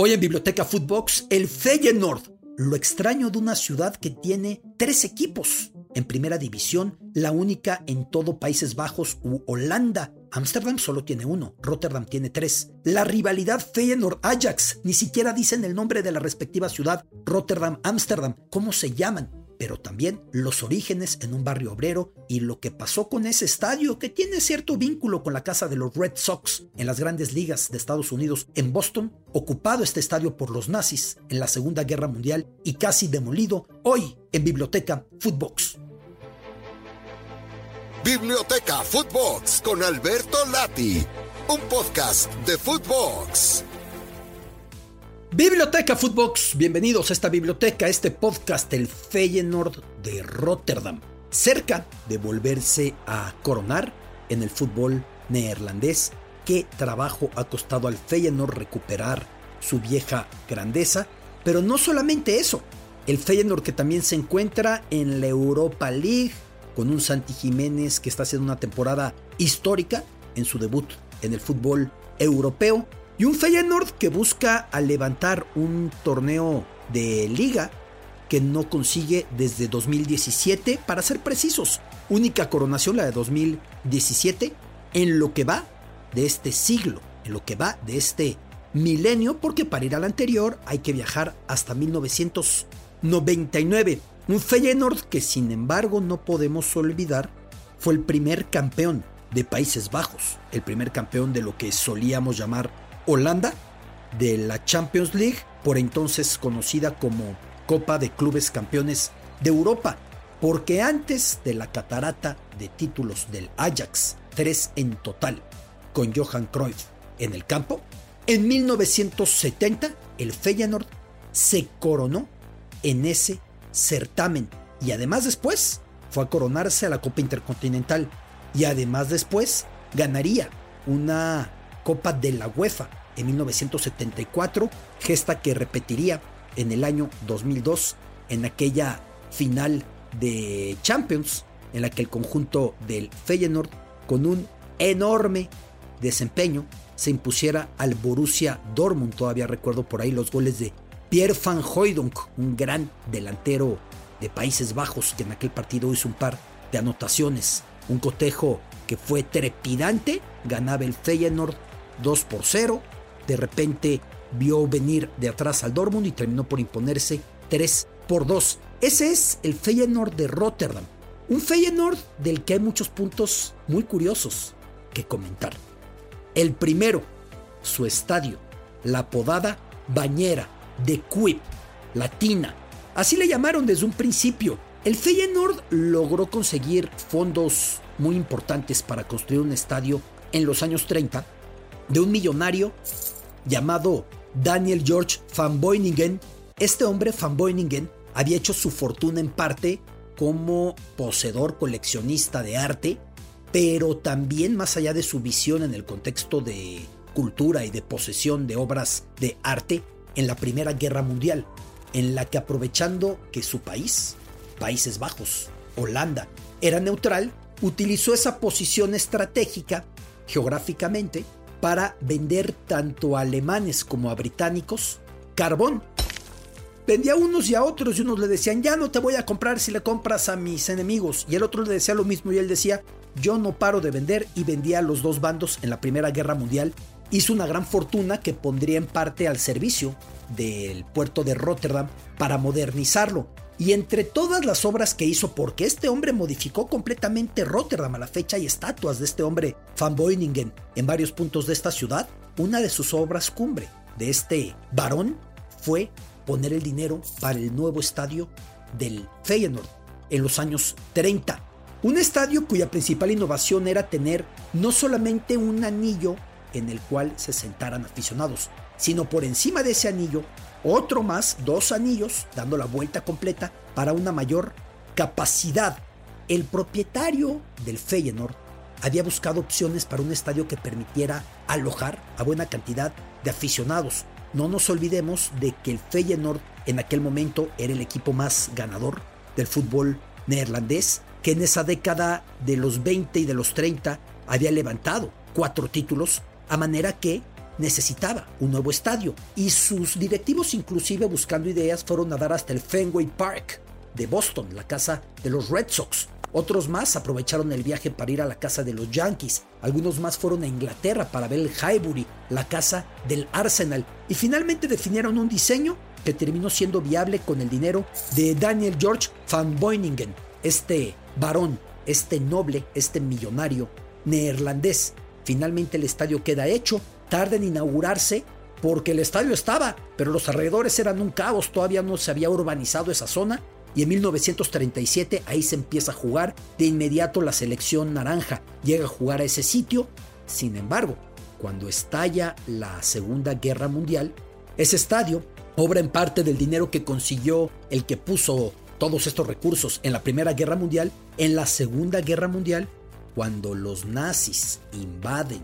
Hoy en Biblioteca Footbox, el Feyenoord, lo extraño de una ciudad que tiene tres equipos en primera división, la única en todo Países Bajos u Holanda. Ámsterdam solo tiene uno, Rotterdam tiene tres. La rivalidad Feyenoord-Ajax, ni siquiera dicen el nombre de la respectiva ciudad, Rotterdam-Ámsterdam, ¿cómo se llaman? Pero también los orígenes en un barrio obrero y lo que pasó con ese estadio que tiene cierto vínculo con la casa de los Red Sox en las grandes ligas de Estados Unidos en Boston, ocupado este estadio por los nazis en la Segunda Guerra Mundial y casi demolido hoy en Biblioteca Footbox. Biblioteca Footbox con Alberto Lati, un podcast de Footbox. Biblioteca Footbox, bienvenidos a esta biblioteca, a este podcast, el Feyenoord de Rotterdam, cerca de volverse a coronar en el fútbol neerlandés. Qué trabajo ha costado al Feyenoord recuperar su vieja grandeza, pero no solamente eso, el Feyenoord que también se encuentra en la Europa League con un Santi Jiménez que está haciendo una temporada histórica en su debut en el fútbol europeo y un Feyenoord que busca levantar un torneo de liga que no consigue desde 2017, para ser precisos. Única coronación la de 2017 en lo que va de este siglo, en lo que va de este milenio, porque para ir al anterior hay que viajar hasta 1999. Un Feyenoord que sin embargo no podemos olvidar fue el primer campeón de Países Bajos, el primer campeón de lo que solíamos llamar Holanda de la Champions League, por entonces conocida como Copa de Clubes Campeones de Europa, porque antes de la catarata de títulos del Ajax, tres en total, con Johan Cruyff en el campo, en 1970 el Feyenoord se coronó en ese certamen y además después fue a coronarse a la Copa Intercontinental y además después ganaría una Copa de la UEFA en 1974, gesta que repetiría en el año 2002 en aquella final de Champions en la que el conjunto del Feyenoord con un enorme desempeño se impusiera al Borussia Dortmund. Todavía recuerdo por ahí los goles de Pierre van Hooydonk, un gran delantero de Países Bajos que en aquel partido hizo un par de anotaciones. Un cotejo que fue trepidante, ganaba el Feyenoord 2 por 0. De repente vio venir de atrás al Dortmund y terminó por imponerse 3 por 2. Ese es el Feyenoord de Rotterdam. Un Feyenoord del que hay muchos puntos muy curiosos que comentar. El primero, su estadio, la apodada Bañera de Kuip, latina. Así le llamaron desde un principio. El Feyenoord logró conseguir fondos muy importantes para construir un estadio en los años 30 de un millonario llamado Daniel George van Boeningen. Este hombre, van Boeningen, había hecho su fortuna en parte como poseedor coleccionista de arte, pero también más allá de su visión en el contexto de cultura y de posesión de obras de arte en la Primera Guerra Mundial, en la que aprovechando que su país, Países Bajos, Holanda, era neutral, utilizó esa posición estratégica geográficamente para vender tanto a alemanes como a británicos carbón. Vendía a unos y a otros y unos le decían, ya no te voy a comprar si le compras a mis enemigos. Y el otro le decía lo mismo y él decía, yo no paro de vender y vendía a los dos bandos en la Primera Guerra Mundial. Hizo una gran fortuna que pondría en parte al servicio del puerto de Rotterdam para modernizarlo y entre todas las obras que hizo, porque este hombre modificó completamente Rotterdam a la fecha hay estatuas de este hombre, Van Boeningen, en varios puntos de esta ciudad, una de sus obras cumbre de este varón fue poner el dinero para el nuevo estadio del Feyenoord en los años 30. Un estadio cuya principal innovación era tener no solamente un anillo en el cual se sentaran aficionados, sino por encima de ese anillo otro más, dos anillos, dando la vuelta completa para una mayor capacidad. El propietario del Feyenoord había buscado opciones para un estadio que permitiera alojar a buena cantidad de aficionados. No nos olvidemos de que el Feyenoord en aquel momento era el equipo más ganador del fútbol neerlandés, que en esa década de los 20 y de los 30 había levantado cuatro títulos, a manera que necesitaba un nuevo estadio y sus directivos inclusive buscando ideas fueron a dar hasta el Fenway Park de Boston, la casa de los Red Sox. Otros más aprovecharon el viaje para ir a la casa de los Yankees. Algunos más fueron a Inglaterra para ver el Highbury, la casa del Arsenal. Y finalmente definieron un diseño que terminó siendo viable con el dinero de Daniel George van Beuningen, este varón, este noble, este millonario neerlandés. Finalmente el estadio queda hecho, tarda en inaugurarse porque el estadio estaba, pero los alrededores eran un caos, todavía no se había urbanizado esa zona y en 1937 ahí se empieza a jugar, de inmediato la selección naranja llega a jugar a ese sitio, sin embargo, cuando estalla la Segunda Guerra Mundial, ese estadio obra en parte del dinero que consiguió el que puso todos estos recursos en la Primera Guerra Mundial, en la Segunda Guerra Mundial, cuando los nazis invaden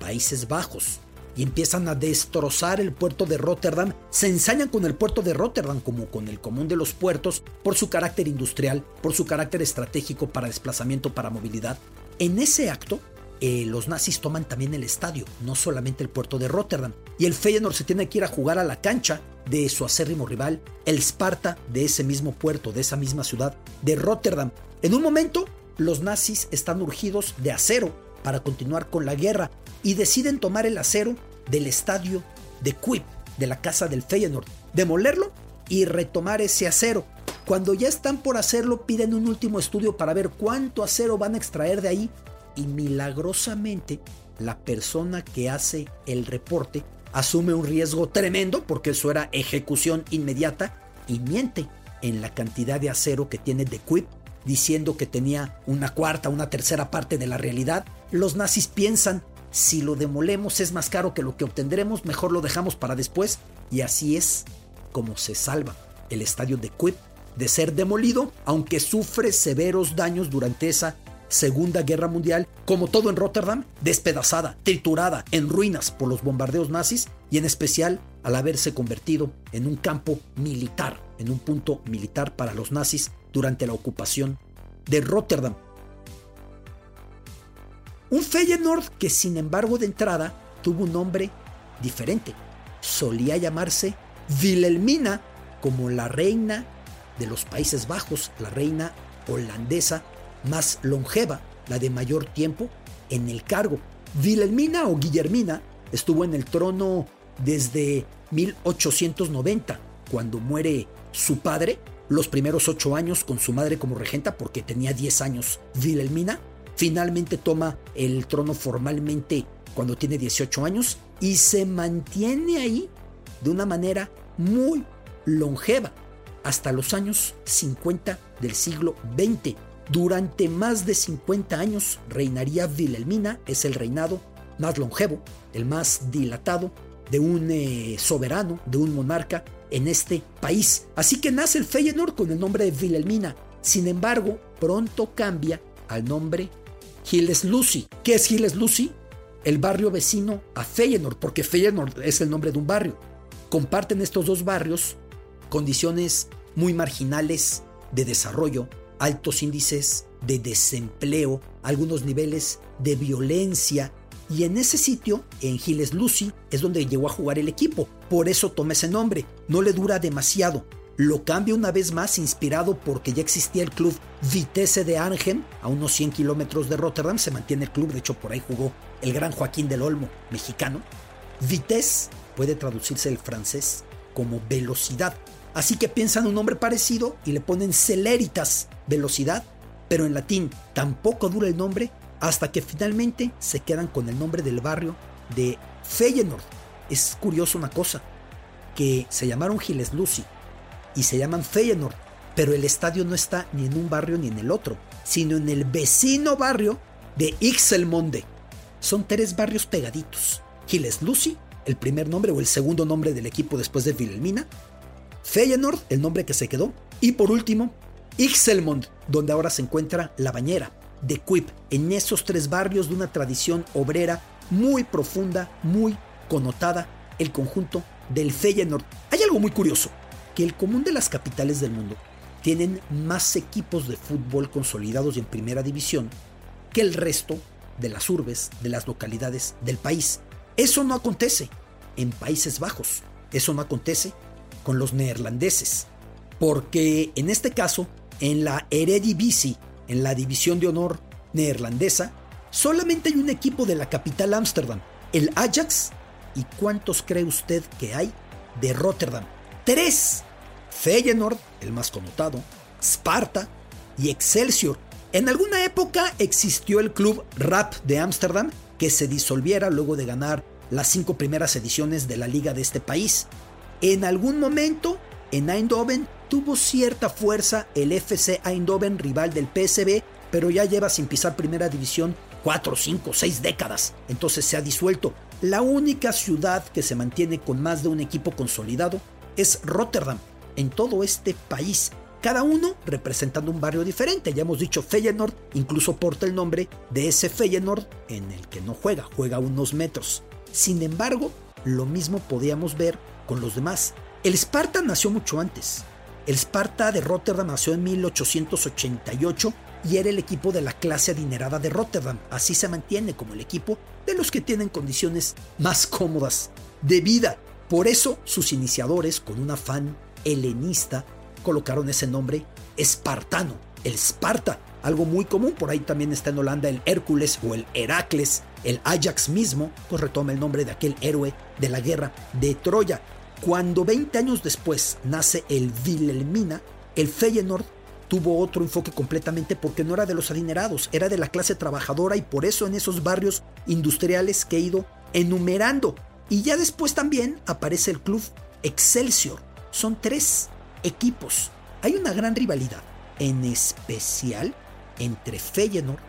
Países Bajos y empiezan a destrozar el puerto de Rotterdam, se ensañan con el puerto de Rotterdam como con el común de los puertos por su carácter industrial, por su carácter estratégico para desplazamiento, para movilidad. En ese acto, eh, los nazis toman también el estadio, no solamente el puerto de Rotterdam, y el Feyenoord se tiene que ir a jugar a la cancha de su acérrimo rival, el Sparta de ese mismo puerto, de esa misma ciudad, de Rotterdam. En un momento, los nazis están urgidos de acero para continuar con la guerra y deciden tomar el acero del estadio de Kuip, de la casa del Feyenoord, demolerlo y retomar ese acero. Cuando ya están por hacerlo, piden un último estudio para ver cuánto acero van a extraer de ahí y milagrosamente la persona que hace el reporte asume un riesgo tremendo porque eso era ejecución inmediata y miente en la cantidad de acero que tiene de Kuip diciendo que tenía una cuarta, una tercera parte de la realidad. Los nazis piensan, si lo demolemos es más caro que lo que obtendremos, mejor lo dejamos para después. Y así es como se salva el estadio de Kuip de ser demolido, aunque sufre severos daños durante esa Segunda Guerra Mundial, como todo en Rotterdam, despedazada, triturada, en ruinas por los bombardeos nazis y en especial al haberse convertido en un campo militar, en un punto militar para los nazis durante la ocupación de Rotterdam. Un Feyenoord que sin embargo de entrada tuvo un nombre diferente. Solía llamarse Wilhelmina como la reina de los Países Bajos, la reina holandesa más longeva, la de mayor tiempo en el cargo. Wilhelmina o Guillermina estuvo en el trono desde 1890, cuando muere su padre, los primeros ocho años con su madre como regenta, porque tenía 10 años Wilhelmina. Finalmente toma el trono formalmente cuando tiene 18 años y se mantiene ahí de una manera muy longeva hasta los años 50 del siglo XX. Durante más de 50 años reinaría Wilhelmina, es el reinado más longevo, el más dilatado de un eh, soberano, de un monarca en este país. Así que nace el Feyenoord con el nombre de Wilhelmina. Sin embargo, pronto cambia al nombre Gilles Lucy. ¿Qué es Gilles Lucy? El barrio vecino a Feyenoord, porque Feyenoord es el nombre de un barrio. Comparten estos dos barrios condiciones muy marginales de desarrollo, altos índices de desempleo, algunos niveles de violencia. Y en ese sitio, en Giles Lucy, es donde llegó a jugar el equipo. Por eso toma ese nombre. No le dura demasiado. Lo cambia una vez más inspirado porque ya existía el club Vitesse de Arnhem, a unos 100 kilómetros de Rotterdam. Se mantiene el club, de hecho por ahí jugó el gran Joaquín del Olmo, mexicano. Vitesse puede traducirse el francés como velocidad. Así que piensan un nombre parecido y le ponen celeritas, velocidad, pero en latín tampoco dura el nombre hasta que finalmente se quedan con el nombre del barrio de Feyenoord. Es curioso una cosa, que se llamaron Giles Lucy y se llaman Feyenoord, pero el estadio no está ni en un barrio ni en el otro, sino en el vecino barrio de Ixelmonde. Son tres barrios pegaditos. Giles Lucy, el primer nombre o el segundo nombre del equipo después de Wilhelmina, Feyenoord, el nombre que se quedó. Y por último, Ixelmond, donde ahora se encuentra la bañera de Quip, en esos tres barrios de una tradición obrera muy profunda, muy connotada, el conjunto del Feyenoord. Hay algo muy curioso, que el común de las capitales del mundo tienen más equipos de fútbol consolidados y en primera división que el resto de las urbes, de las localidades del país. Eso no acontece en Países Bajos, eso no acontece con los neerlandeses, porque en este caso, en la Eredivisie, en la división de honor neerlandesa, solamente hay un equipo de la capital Ámsterdam, el Ajax, ¿y cuántos cree usted que hay de Rotterdam? Tres. Feyenoord, el más connotado, Sparta y Excelsior. En alguna época existió el club Rap de Ámsterdam que se disolviera luego de ganar las cinco primeras ediciones de la liga de este país. En algún momento, en Eindhoven tuvo cierta fuerza el FC Eindhoven, rival del PSB, pero ya lleva sin pisar primera división cuatro, cinco, seis décadas. Entonces se ha disuelto. La única ciudad que se mantiene con más de un equipo consolidado es Rotterdam, en todo este país. Cada uno representando un barrio diferente. Ya hemos dicho Feyenoord, incluso porta el nombre de ese Feyenoord en el que no juega, juega unos metros. Sin embargo, lo mismo podíamos ver con los demás. El Sparta nació mucho antes. El Sparta de Rotterdam nació en 1888 y era el equipo de la clase adinerada de Rotterdam. Así se mantiene como el equipo de los que tienen condiciones más cómodas de vida. Por eso sus iniciadores, con un afán helenista, colocaron ese nombre espartano, el Sparta, algo muy común, por ahí también está en Holanda el Hércules o el Heracles, el Ajax mismo, pues retoma el nombre de aquel héroe de la guerra de Troya. Cuando 20 años después nace el Wilhelmina, el Feyenoord tuvo otro enfoque completamente porque no era de los adinerados, era de la clase trabajadora y por eso en esos barrios industriales que he ido enumerando. Y ya después también aparece el club Excelsior. Son tres equipos. Hay una gran rivalidad, en especial entre Feyenoord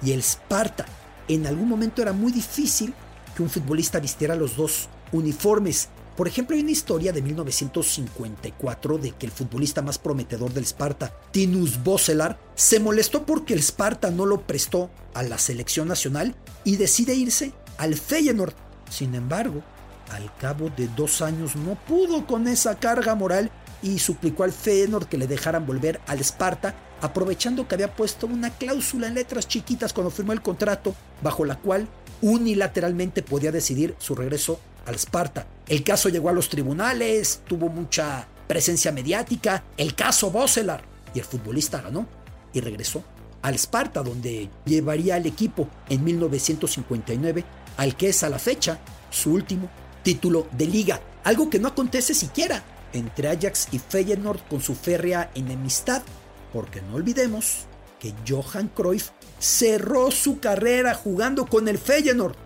y el Sparta. En algún momento era muy difícil que un futbolista vistiera los dos uniformes. Por ejemplo, hay una historia de 1954 de que el futbolista más prometedor del Sparta, Tinus Boselar, se molestó porque el Sparta no lo prestó a la selección nacional y decide irse al Feyenoord. Sin embargo, al cabo de dos años no pudo con esa carga moral y suplicó al Feyenoord que le dejaran volver al Sparta, aprovechando que había puesto una cláusula en letras chiquitas cuando firmó el contrato, bajo la cual unilateralmente podía decidir su regreso al Sparta. El caso llegó a los tribunales, tuvo mucha presencia mediática, el caso Boselar, y el futbolista ganó y regresó al Sparta, donde llevaría al equipo en 1959, al que es a la fecha su último título de liga, algo que no acontece siquiera entre Ajax y Feyenoord con su férrea enemistad, porque no olvidemos que Johan Cruyff cerró su carrera jugando con el Feyenoord,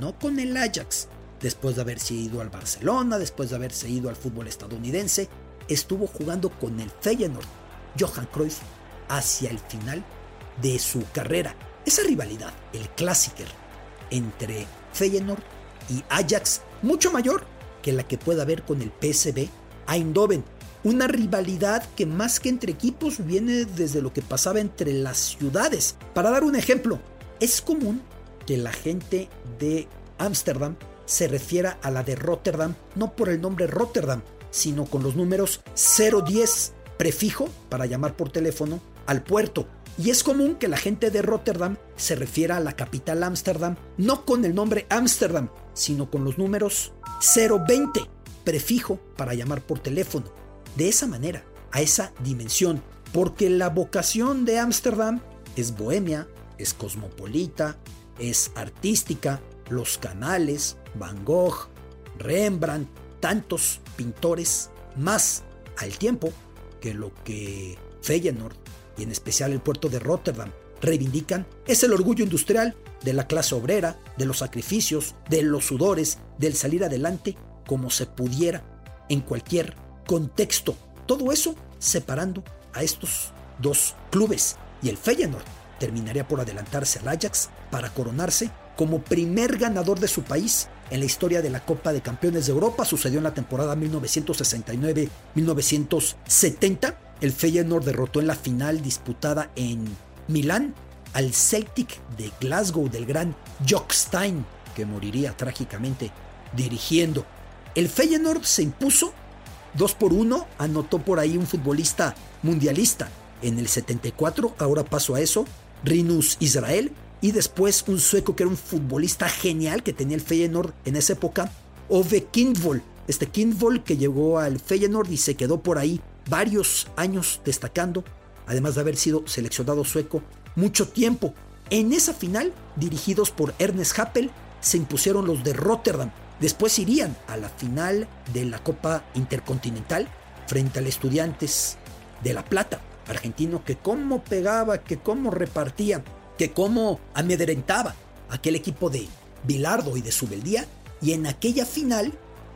no con el Ajax. Después de haberse ido al Barcelona, después de haberse ido al fútbol estadounidense, estuvo jugando con el Feyenoord, Johan Cruyff, hacia el final de su carrera. Esa rivalidad, el clásico entre Feyenoord y Ajax, mucho mayor que la que pueda haber con el PSV Eindhoven. Una rivalidad que más que entre equipos viene desde lo que pasaba entre las ciudades. Para dar un ejemplo, es común que la gente de Ámsterdam se refiera a la de Rotterdam no por el nombre Rotterdam, sino con los números 010 prefijo para llamar por teléfono al puerto. Y es común que la gente de Rotterdam se refiera a la capital Ámsterdam no con el nombre Ámsterdam, sino con los números 020 prefijo para llamar por teléfono. De esa manera, a esa dimensión, porque la vocación de Ámsterdam es bohemia, es cosmopolita, es artística, los canales, Van Gogh, Rembrandt, tantos pintores, más al tiempo que lo que Feyenoord y en especial el puerto de Rotterdam reivindican es el orgullo industrial de la clase obrera, de los sacrificios, de los sudores, del salir adelante como se pudiera en cualquier contexto. Todo eso separando a estos dos clubes. Y el Feyenoord terminaría por adelantarse al Ajax para coronarse como primer ganador de su país en la historia de la Copa de Campeones de Europa. Sucedió en la temporada 1969-1970. El Feyenoord derrotó en la final disputada en Milán al Celtic de Glasgow del gran Jock Stein, que moriría trágicamente dirigiendo el Feyenoord se impuso 2 por 1, anotó por ahí un futbolista mundialista en el 74, ahora paso a eso, Rinus Israel, y después un sueco que era un futbolista genial que tenía el Feyenoord en esa época, Ove Kindvold. Este Kindvold que llegó al Feyenoord y se quedó por ahí varios años destacando, además de haber sido seleccionado sueco mucho tiempo. En esa final, dirigidos por Ernest Happel, se impusieron los de Rotterdam. Después irían a la final de la Copa Intercontinental frente al Estudiantes de La Plata, argentino que cómo pegaba, que cómo repartía, que cómo amedrentaba aquel equipo de Bilardo y de Subeldía. Y en aquella final,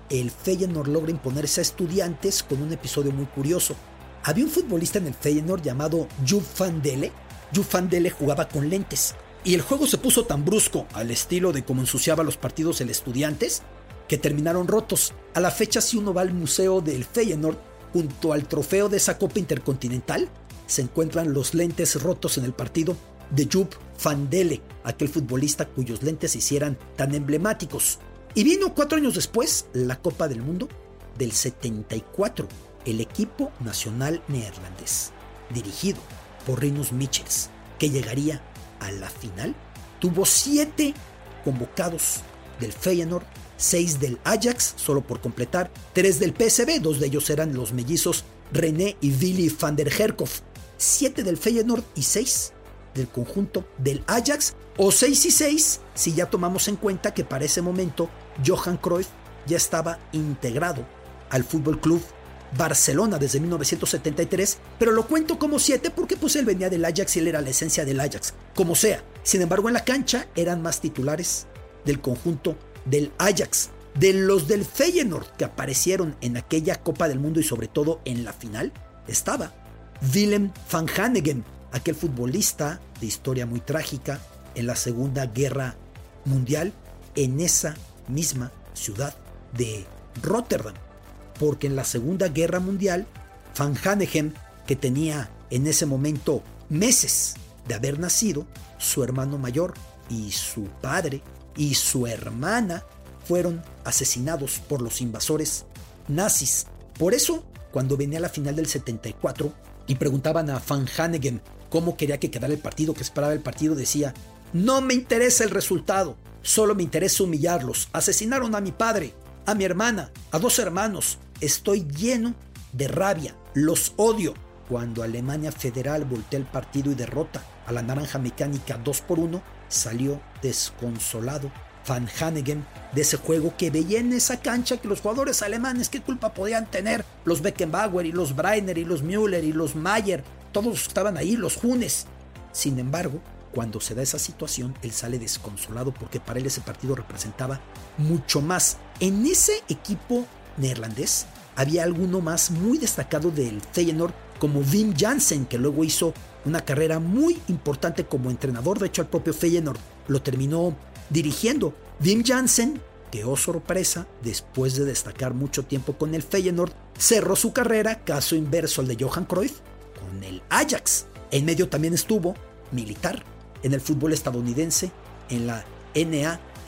el Feyenoord logra imponerse a Estudiantes con un episodio muy curioso. Había un futbolista en el Feyenoord llamado Jupp van Dele. Jupp van Dele jugaba con lentes. Y el juego se puso tan brusco, al estilo de cómo ensuciaba los partidos el Estudiantes, que terminaron rotos. A la fecha, si uno va al museo del Feyenoord, junto al trofeo de esa Copa Intercontinental, se encuentran los lentes rotos en el partido de Jupp van Dele, aquel futbolista cuyos lentes se hicieran tan emblemáticos. Y vino cuatro años después la Copa del Mundo del 74, el equipo nacional neerlandés, dirigido por Rinus Michels, que llegaría a la final. Tuvo siete convocados del Feyenoord, seis del Ajax, solo por completar, tres del PSV, dos de ellos eran los mellizos René y Willy van der Herkhoff, siete del Feyenoord y seis del conjunto del Ajax, o 6 y 6 si ya tomamos en cuenta que para ese momento Johan Cruyff ya estaba integrado al Fútbol Club Barcelona desde 1973, pero lo cuento como 7 porque pues él venía del Ajax y él era la esencia del Ajax, como sea. Sin embargo, en la cancha eran más titulares del conjunto del Ajax. De los del Feyenoord que aparecieron en aquella Copa del Mundo y sobre todo en la final, estaba Willem van Hanegem, aquel futbolista de historia muy trágica en la Segunda Guerra Mundial en esa misma ciudad de Rotterdam. Porque en la Segunda Guerra Mundial, Van Hanegem, que tenía en ese momento meses de haber nacido, su hermano mayor y su padre y su hermana fueron asesinados por los invasores nazis. Por eso, cuando venía la final del 74 y preguntaban a Van Hanegem cómo quería que quedara el partido, que esperaba el partido, decía, no me interesa el resultado, solo me interesa humillarlos. Asesinaron a mi padre, a mi hermana, a dos hermanos. Estoy lleno de rabia, los odio. Cuando Alemania Federal voltea el partido y derrota a la Naranja Mecánica 2 por 1, salió desconsolado Van Hanegen de ese juego que veía en esa cancha que los jugadores alemanes, ¿qué culpa podían tener? Los Beckenbauer y los Breiner y los Müller y los Mayer todos estaban ahí, los Junes. Sin embargo, cuando se da esa situación, él sale desconsolado porque para él ese partido representaba mucho más. En ese equipo neerlandés había alguno más muy destacado del Feyenoord como Wim Jansen, que luego hizo una carrera muy importante como entrenador. De hecho, el propio Feyenoord lo terminó dirigiendo. Wim Jansen, que oh sorpresa, después de destacar mucho tiempo con el Feyenoord, cerró su carrera, caso inverso al de Johan Cruyff, con el Ajax. En medio también estuvo militar en el fútbol estadounidense, en la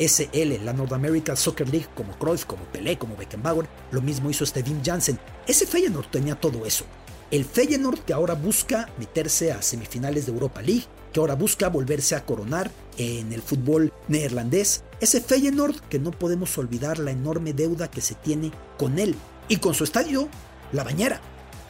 NASL, la North American Soccer League, como Cruyff, como Pelé, como Beckenbauer. Lo mismo hizo Wim Jansen. Ese Feyenoord tenía todo eso. El Feyenoord que ahora busca meterse a semifinales de Europa League, que ahora busca volverse a coronar en el fútbol neerlandés. Ese Feyenoord que no podemos olvidar la enorme deuda que se tiene con él y con su estadio, La Bañera,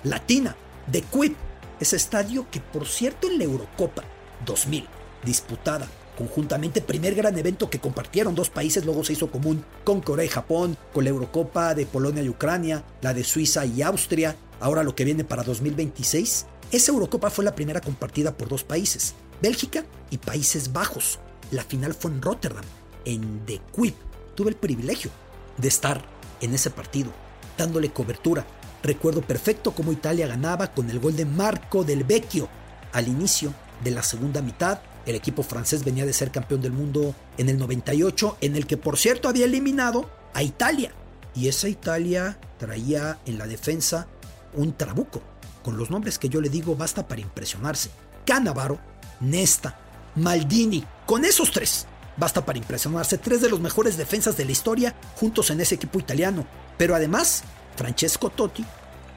Latina, de Quip, ese estadio que por cierto en la Eurocopa 2000, disputada conjuntamente, primer gran evento que compartieron dos países, luego se hizo común con Corea y Japón, con la Eurocopa de Polonia y Ucrania, la de Suiza y Austria, ahora lo que viene para 2026. Esa Eurocopa fue la primera compartida por dos países, Bélgica y Países Bajos. La final fue en Rotterdam, en The Quip. Tuve el privilegio de estar en ese partido, dándole cobertura Recuerdo perfecto cómo Italia ganaba con el gol de Marco del Vecchio al inicio de la segunda mitad. El equipo francés venía de ser campeón del mundo en el 98, en el que por cierto había eliminado a Italia. Y esa Italia traía en la defensa un trabuco. Con los nombres que yo le digo basta para impresionarse. Canavaro, Nesta, Maldini, con esos tres. Basta para impresionarse. Tres de los mejores defensas de la historia juntos en ese equipo italiano. Pero además Francesco Totti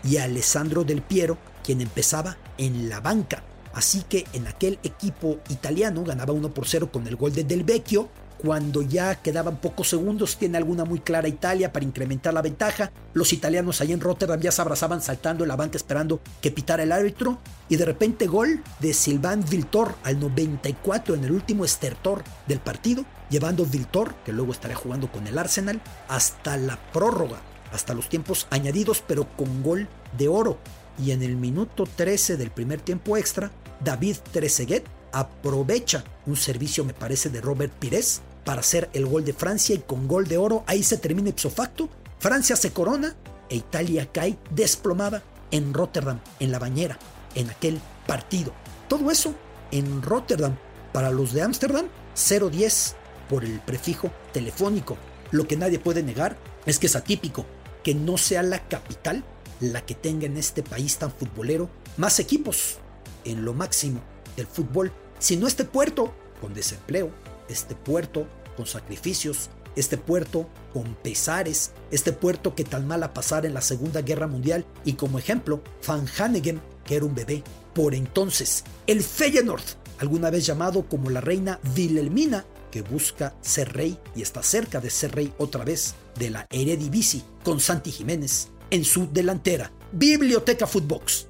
y Alessandro Del Piero, quien empezaba en la banca. Así que en aquel equipo italiano ganaba 1 por 0 con el gol de Del Vecchio. Cuando ya quedaban pocos segundos, tiene alguna muy clara Italia para incrementar la ventaja. Los italianos ahí en Rotterdam ya se abrazaban saltando en la banca esperando que pitara el árbitro. Y de repente gol de Sylvain Viltor al 94 en el último estertor del partido, llevando Viltor, que luego estaría jugando con el Arsenal, hasta la prórroga, hasta los tiempos añadidos, pero con gol de oro. Y en el minuto 13 del primer tiempo extra, David Trezeguet aprovecha un servicio, me parece, de Robert Pires para hacer el gol de Francia y con gol de oro ahí se termina ipso facto. Francia se corona e Italia cae desplomada en Rotterdam, en la bañera, en aquel partido. Todo eso en Rotterdam. Para los de Ámsterdam, 010 por el prefijo telefónico. Lo que nadie puede negar es que es atípico que no sea la capital la que tenga en este país tan futbolero más equipos en lo máximo del fútbol, sino este puerto con desempleo, este puerto con sacrificios, este puerto con pesares, este puerto que tan mal a pasar en la Segunda Guerra Mundial y como ejemplo, Van Hanegem, que era un bebé. Por entonces, el Feyenoord, alguna vez llamado como la reina Wilhelmina, que busca ser rey y está cerca de ser rey otra vez de la Eredivisie con Santi Jiménez en su delantera. Biblioteca Footbox.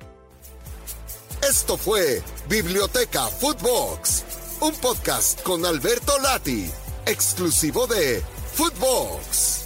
Esto fue Biblioteca Footbox, un podcast con Alberto Lati, exclusivo de Footbox.